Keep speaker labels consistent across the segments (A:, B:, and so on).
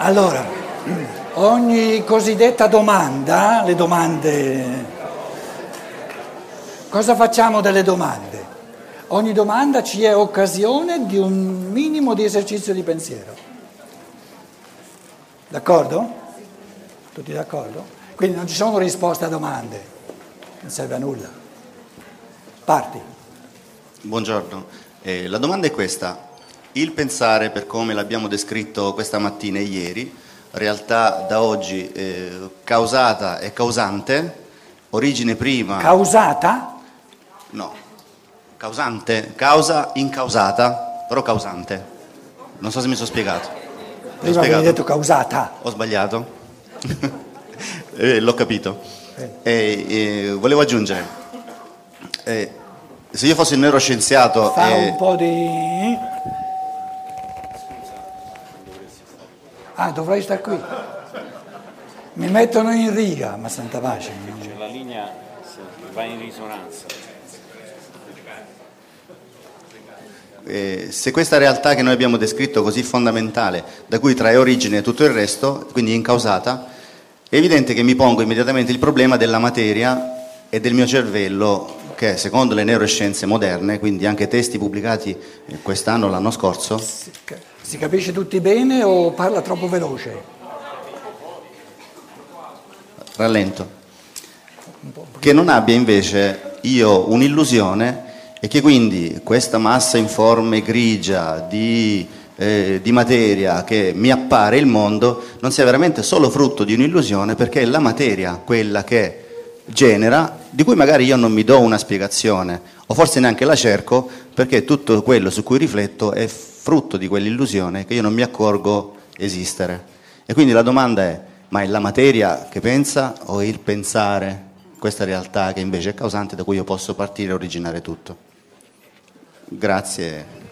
A: Allora, ogni cosiddetta domanda, le domande, cosa facciamo delle domande? Ogni domanda ci è occasione di un minimo di esercizio di pensiero. D'accordo? Tutti d'accordo? Quindi non ci sono risposte a domande, non serve a nulla. Parti.
B: Buongiorno, eh, la domanda è questa. Il pensare, per come l'abbiamo descritto questa mattina e ieri, realtà da oggi eh, causata e causante, origine prima...
A: Causata?
B: No, causante, causa incausata, però causante. Non so se mi sono spiegato. Mi
A: Prima avevi
B: spiegato?
A: detto causata.
B: Ho sbagliato? Eh, l'ho capito. Eh, volevo aggiungere, eh, se io fossi un neuroscienziato...
A: Fa un po' di... Ah, dovrei stare qui. Mi mettono in riga, ma santa pace.
C: Cioè, la linea va in risonanza.
B: Eh, se questa realtà che noi abbiamo descritto così fondamentale, da cui trae origine tutto il resto, quindi incausata, è evidente che mi pongo immediatamente il problema della materia e del mio cervello, che secondo le neuroscienze moderne, quindi anche testi pubblicati eh, quest'anno, l'anno scorso,
A: Si, si capisce tutti bene o parla troppo veloce?
B: rallento, che non abbia invece io un'illusione e che quindi questa massa informe grigia di, eh, di materia che mi appare il mondo non sia veramente solo frutto di un'illusione perché è la materia quella che genera, di cui magari io non mi do una spiegazione o forse neanche la cerco perché tutto quello su cui rifletto è frutto di quell'illusione che io non mi accorgo esistere. E quindi la domanda è, ma è la materia che pensa o è il pensare questa realtà che invece è causante da cui io posso partire e originare tutto? Grazie.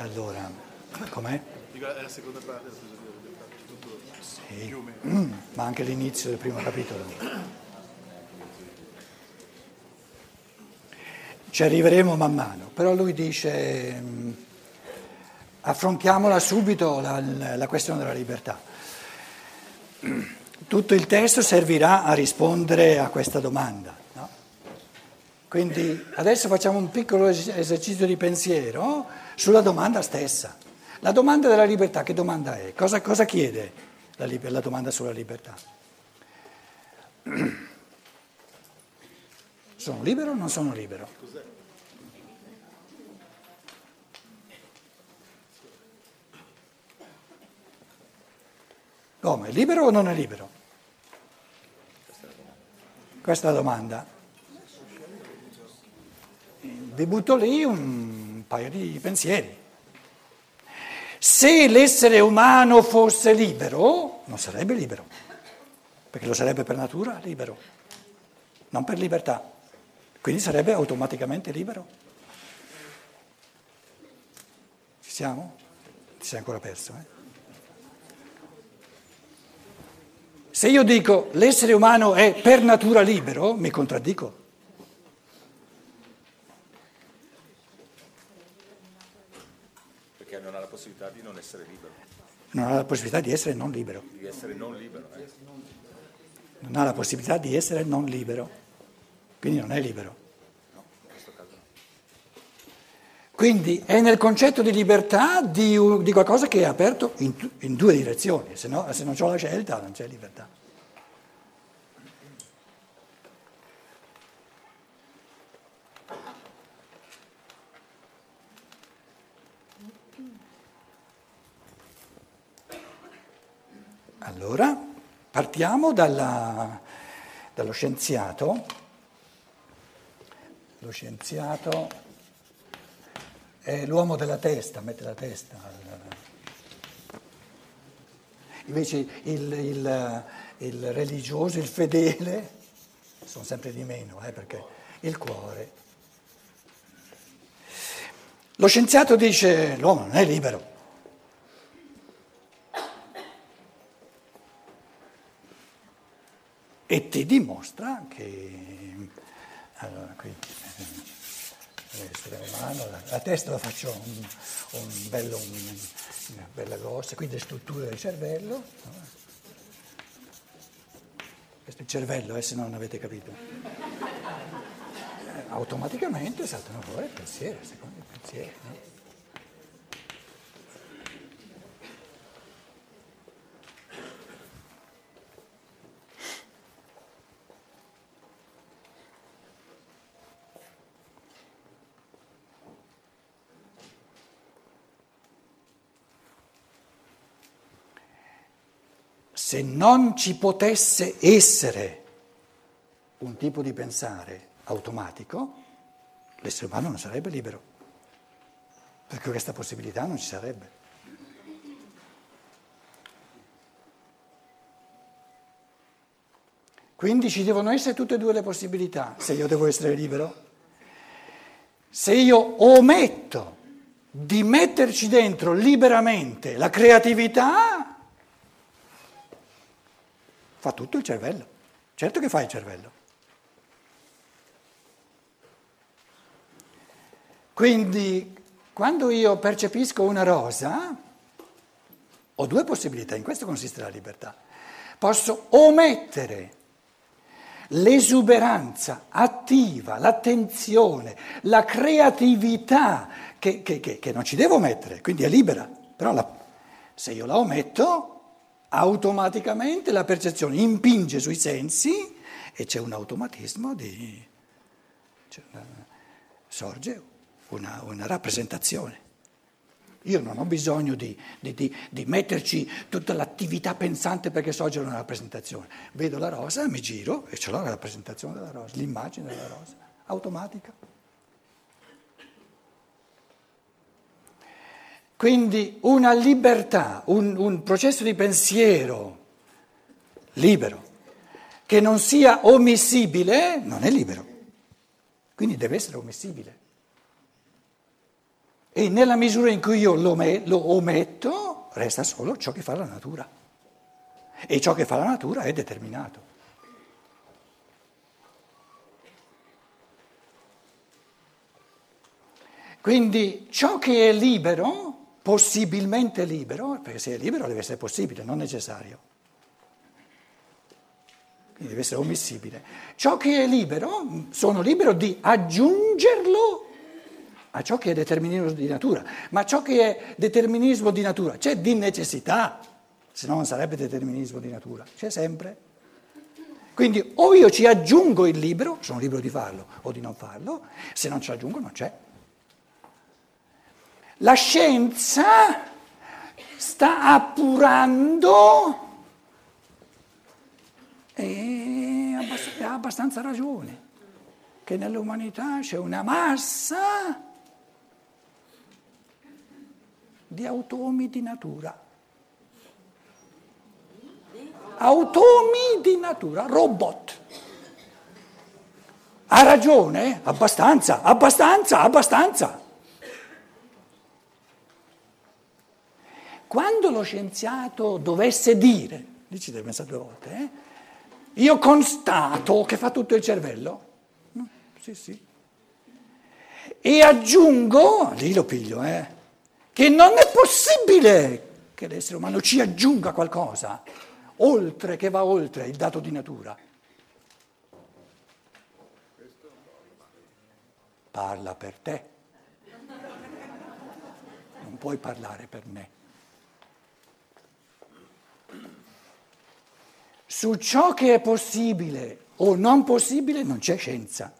A: Allora, com'è?
D: È la seconda parte, tutto
A: Sì. Mm, ma anche l'inizio del primo capitolo. Ci arriveremo man mano, però lui dice mm, affrontiamola subito la, la questione della libertà. Tutto il testo servirà a rispondere a questa domanda. Quindi adesso facciamo un piccolo es- esercizio di pensiero sulla domanda stessa. La domanda della libertà, che domanda è? Cosa, cosa chiede la, la domanda sulla libertà? Sono libero o non sono libero? Come? Libero o non è libero? Questa è la domanda. Vi butto lì un paio di pensieri. Se l'essere umano fosse libero, non sarebbe libero, perché lo sarebbe per natura libero, non per libertà. Quindi sarebbe automaticamente libero. Ci siamo? Ti sei ancora perso, eh? Se io dico l'essere umano è per natura libero, mi contraddico.
C: Perché non ha la possibilità di non essere libero,
A: Non ha la possibilità di essere non libero.
C: di essere non libero. eh.
A: Non ha la possibilità di essere non libero. Quindi non è libero. Quindi è nel concetto di libertà di, di qualcosa che è aperto in, in due direzioni, se, no, se non c'ho la scelta non c'è libertà. Allora, partiamo dalla- dallo scienziato. Lo scienziato è l'uomo della testa, mette la testa. Invece il, il- il religioso, il fedele, sono sempre di meno, eh, perché il cuore. Lo scienziato dice l'uomo non è libero. E ti dimostra che Allora, qui essere umano, la, la testa la faccio un, un bello, un, una bella grossa, quindi le strutture del cervello. Questo è il cervello, eh, se non avete capito. Eh, automaticamente saltano fuori il pensiero, secondo il pensiero. No? Se non ci potesse essere un tipo di pensare automatico, l'essere umano non sarebbe libero, perché questa possibilità non ci sarebbe. Quindi ci devono essere tutte e due le possibilità, se io devo essere libero. Se io ometto di metterci dentro liberamente la creatività, Fa tutto il cervello. Certo che fa il cervello. Quindi quando io percepisco una rosa, ho due possibilità, in questo consiste la libertà. Posso omettere l'esuberanza attiva, l'attenzione, la creatività che, che, che, che non ci devo mettere, quindi è libera, però la, se io la ometto automaticamente la percezione impinge sui sensi e c'è un automatismo di... Una, sorge una, una, rappresentazione. Io non ho bisogno di, di, di, di, metterci tutta l'attività pensante perché sorge una rappresentazione. Vedo la rosa, mi giro e ce l'ho la rappresentazione della rosa, l'immagine della rosa, automatica. Quindi una libertà, un, un processo di pensiero libero, che non sia omissibile, non è libero. Quindi deve essere omissibile. E nella misura in cui io lo, me, lo ometto, resta solo ciò che fa la natura. E ciò che fa la natura è determinato. Quindi ciò che è libero possibilmente libero, perché se è libero deve essere possibile, non necessario. Quindi deve essere ommissibile. Ciò che è libero, sono libero di aggiungerlo a ciò che è determinismo di natura, ma ciò che è determinismo di natura c'è di necessità, se no non sarebbe determinismo di natura, c'è sempre. Quindi o io ci aggiungo il libero, sono libero di farlo o di non farlo, se non ci aggiungo non c'è. La scienza sta appurando e ha abbastanza ragione che nell'umanità c'è una massa di automi di natura. Automi di natura, robot. Ha ragione? Abbastanza, abbastanza, abbastanza. Quando lo scienziato dovesse dire, lì ci deve pensare due volte, eh? io constato che fa tutto il cervello, no? sì sì, e aggiungo, lì lo piglio, eh, che non è possibile che l'essere umano ci aggiunga qualcosa, oltre che va oltre il dato di natura. Parla per te, non puoi parlare per me. Su ciò che è possibile o non possibile non c'è scienza,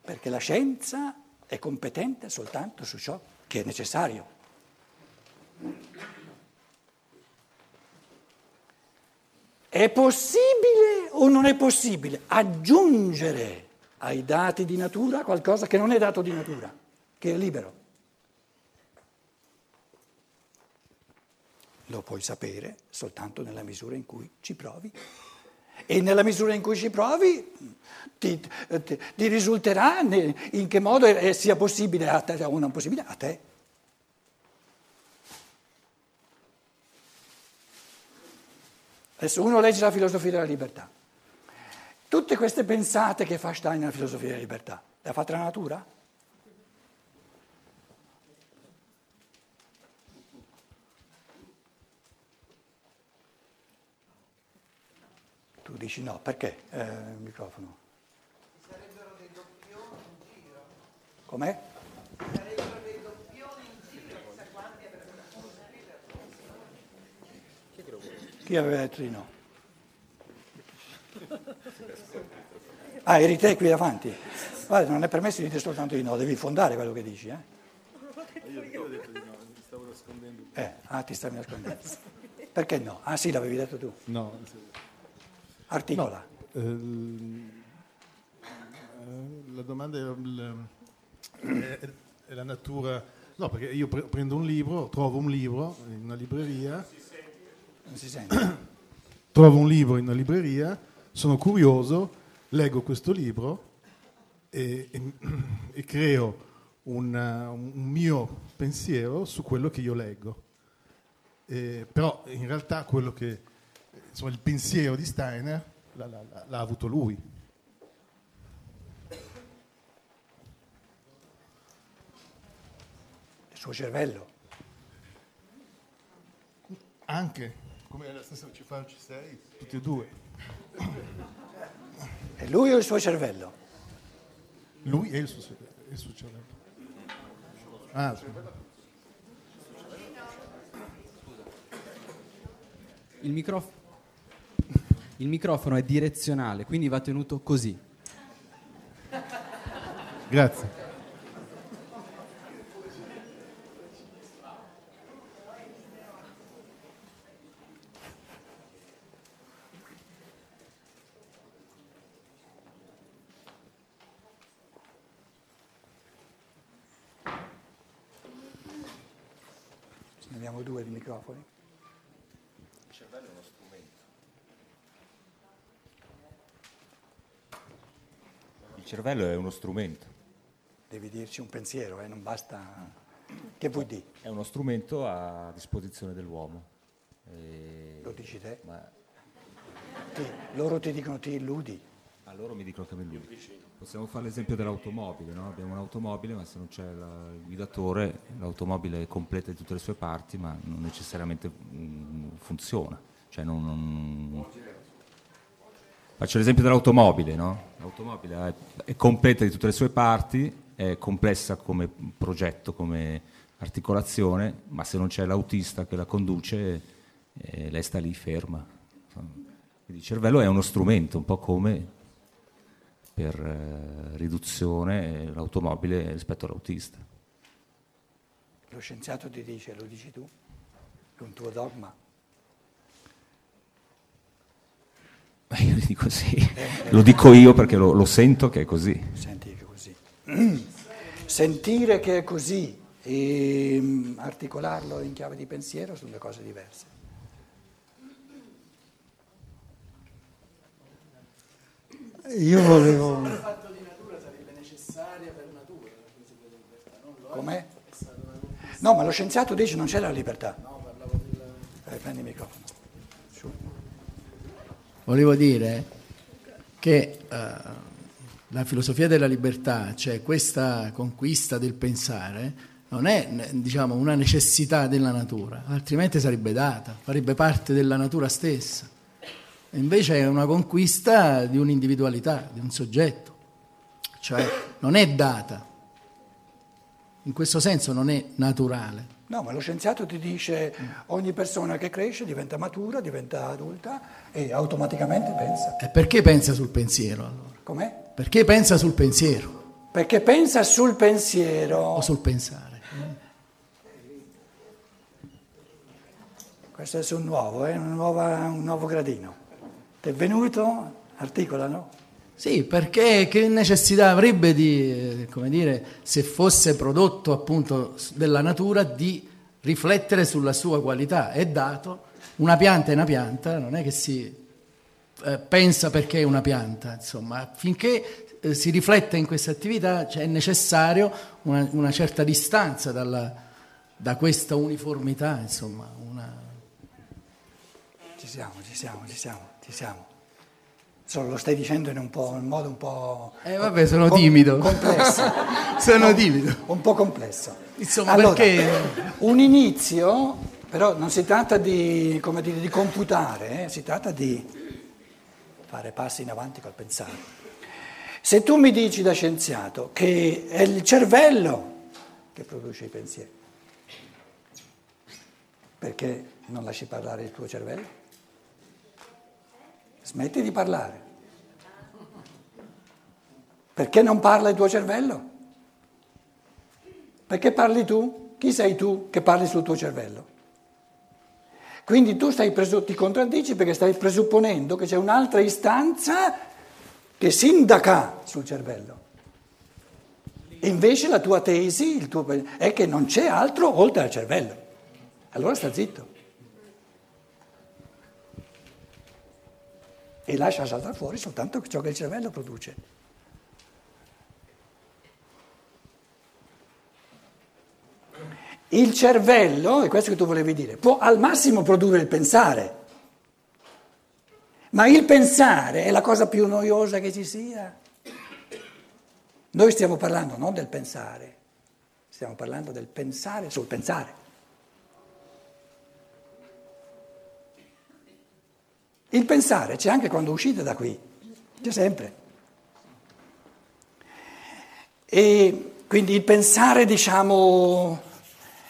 A: perché la scienza è competente soltanto su ciò che è necessario. È possibile o non è possibile aggiungere ai dati di natura qualcosa che non è dato di natura, che è libero? Lo puoi sapere soltanto nella misura in cui ci provi. E nella misura in cui ci provi ti, ti, ti risulterà in che modo sia possibile a te o non possibile a te. Adesso uno legge la filosofia della libertà Tutte queste pensate che fa Stein nella filosofia della libertà, le ha fatte la natura? Tu dici no, perché eh, il microfono?
E: Ci sarebbero dei doppioni in giro.
A: Com'è?
E: Ci sarebbero dei doppioni in giro, chissà quanti avrebbero.
A: Chi aveva detto di no? Ah, eri te qui davanti? Guarda, non è permesso di dire soltanto di no, devi fondare quello che dici, eh?
D: Io, io ho detto di no, mi stavo nascondendo.
A: Eh, ah, ti stavi nascondendo. Perché no? Ah sì, l'avevi detto tu.
D: No, sì.
A: Articola.
D: Ehm, eh, la domanda è, il- è- è la natura... No, perché io pre- prendo un libro, trovo un libro in una libreria,
A: Non si sente?
D: trovo un libro in una libreria, sono curioso, leggo questo libro e, e- e creo una- un mio pensiero su quello che io leggo. Eh, però in realtà quello che insomma, il pensiero di Steiner l'ha, l'ha- l'ha avuto lui.
A: Il suo cervello.
D: Anche come la stessa ci fa ci sei, tutti e due.
A: È lui o il suo cervello?
D: Lui e il suo, il suo cervello. Ah, sì.
F: Il, microf- il microfono è direzionale, quindi va tenuto così.
D: Grazie.
A: Ce ne abbiamo due di microfoni.
C: Il cervello è uno strumento. Il cervello è uno strumento.
A: Devi dirci un pensiero, eh, non basta... Che vuoi dire?
C: È uno strumento a disposizione dell'uomo. E-
A: Lo dici te?
C: Ma
A: Ti- loro ti dicono ti illudi.
C: a loro mi dicono che mi illudi. Possiamo fare l'esempio dell'automobile, no? Abbiamo un'automobile, ma se non c'è la- il guidatore, l'automobile è completa di tutte le sue parti, ma non necessariamente mm, funziona. Cioè non- non- Faccio l'esempio dell'automobile, no? L'automobile è, completa di tutte le sue parti, è complessa come progetto, come articolazione, ma se non c'è l'autista che la conduce, eh, lei sta lì ferma. Quindi il cervello è uno strumento, un po' come per eh, riduzione l'automobile rispetto all'autista.
A: Lo scienziato ti dice, lo dici tu, è un tuo dogma.
C: io dico sì, lo dico io perché lo, lo sento che è così.
A: Senti che è così. Sentire che è così e mm, articolarlo in chiave di pensiero sono due cose diverse.
G: Io volevo...
A: Com'è? No, ma lo scienziato dice non c'è la libertà. Eh, prendi il microfono. Su.
G: Volevo dire che eh, la filosofia della libertà, cioè questa conquista del pensare, non è diciamo, una necessità della natura, altrimenti sarebbe data, farebbe parte della natura stessa. Invece è una conquista di un'individualità, di un soggetto, cioè non è data. In questo senso non è naturale.
A: No, ma lo scienziato ti dice ogni persona che cresce diventa matura, diventa adulta e automaticamente pensa.
G: E perché pensa sul pensiero allora?
A: Com'è?
G: Perché pensa sul pensiero
A: Perché pensa sul pensiero.
G: o sul pensare?
A: Questo è sul nuovo, è un, nuova- un nuovo gradino. Ti è venuto? Articolano?
G: Sì, perché che necessità avrebbe di, eh, come dire, se fosse prodotto appunto della natura, di riflettere sulla sua qualità? È dato, una pianta è una pianta, non è che si eh, pensa perché è una pianta, insomma, finché eh, si riflette in questa attività cioè, è necessario una, una certa distanza dalla- da questa uniformità, insomma, una...
A: Ci siamo, ci siamo, ci siamo, ci siamo. Solo lo stai dicendo in un, po', in modo un po'...
G: Eh vabbè, sono
A: com-
G: timido.
A: Complesso.
G: sono
A: No,
G: timido.
A: Un po' complesso.
G: Insomma,
A: Allora,
G: perché...
A: Un inizio, però non si tratta di, come dire, di computare, eh, si tratta di fare passi in avanti col pensare. Se tu mi dici da scienziato che è il cervello che produce i pensieri, perché non lasci parlare il tuo cervello? Smetti di parlare. Perché non parla il tuo cervello? Perché parli tu? Chi sei tu che parli sul tuo cervello? Quindi tu presu- ti contraddici perché stai presupponendo che c'è un'altra istanza che sindaca sul cervello. Invece la tua tesi tuo, è che non c'è altro oltre al cervello. Allora sta zitto. E lascia saltare fuori soltanto ciò che il cervello produce. Il cervello, è questo che tu volevi dire, può al massimo produrre il pensare, ma il pensare è la cosa più noiosa che ci sia. Noi stiamo parlando non del pensare, stiamo parlando del pensare sul pensare. Il pensare c'è anche quando uscite da qui, c'è sempre. E quindi il pensare, diciamo,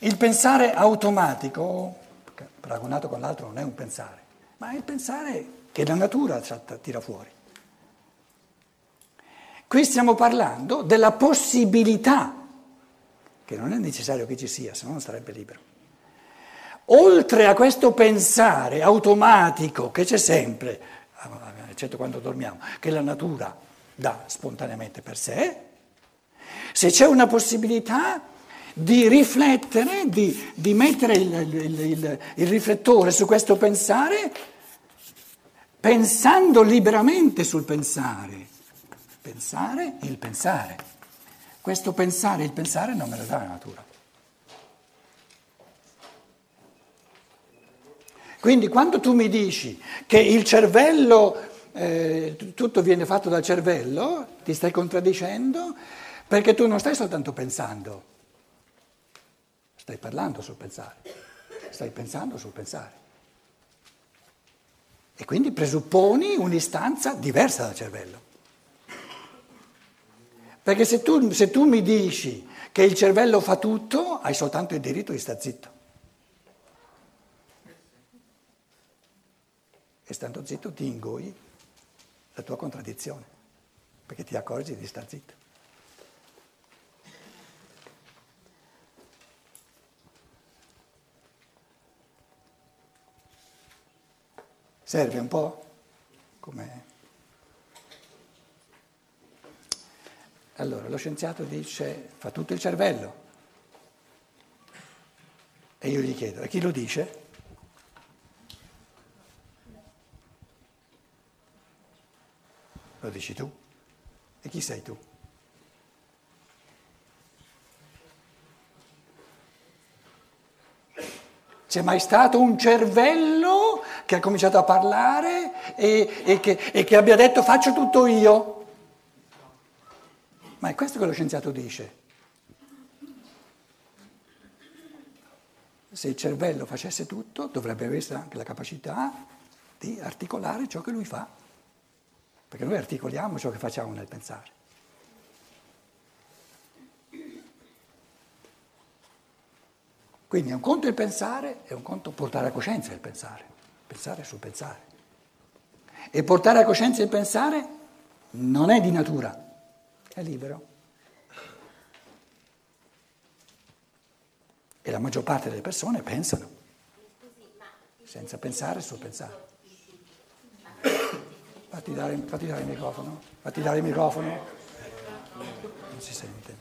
A: il pensare automatico, paragonato con l'altro non è un pensare, ma è il pensare che la natura tira fuori. Qui stiamo parlando della possibilità, che non è necessario che ci sia, se no non sarebbe libero. Oltre a questo pensare automatico che c'è sempre, eccetto quando dormiamo, che la natura dà spontaneamente per sé, se c'è una possibilità di riflettere, di, di mettere il, il, il, il riflettore su questo pensare, pensando liberamente sul pensare. Pensare il pensare. Questo pensare il pensare non me lo dà la natura. Quindi quando tu mi dici che il cervello, eh, tutto viene fatto dal cervello, ti stai contraddicendo perché tu non stai soltanto pensando, stai parlando sul pensare, stai pensando sul pensare. E quindi presupponi un'istanza diversa dal cervello. Perché se tu, se tu mi dici che il cervello fa tutto, hai soltanto il diritto di stare zitto. E stando zitto ti ingoi la tua contraddizione, perché ti accorgi di star zitto. Serve un po' come... Allora, lo scienziato dice, fa tutto il cervello. E io gli chiedo, e chi lo dice? Lo dici tu? E chi sei tu? C'è mai stato un cervello che ha cominciato a parlare e, e, che, e, che, abbia detto faccio tutto io? Ma è questo che lo scienziato dice. Se il cervello facesse tutto, dovrebbe avere anche la capacità di articolare ciò che lui fa. Perché noi articoliamo ciò che facciamo nel pensare. Quindi è un conto il pensare, è un conto portare a coscienza il pensare, pensare sul pensare. E portare a coscienza il pensare non è di natura, è libero. E la maggior parte delle persone pensano, senza pensare sul pensare. Fatti dare, fatti dare il microfono, fatti dare il microfono. Non si sente.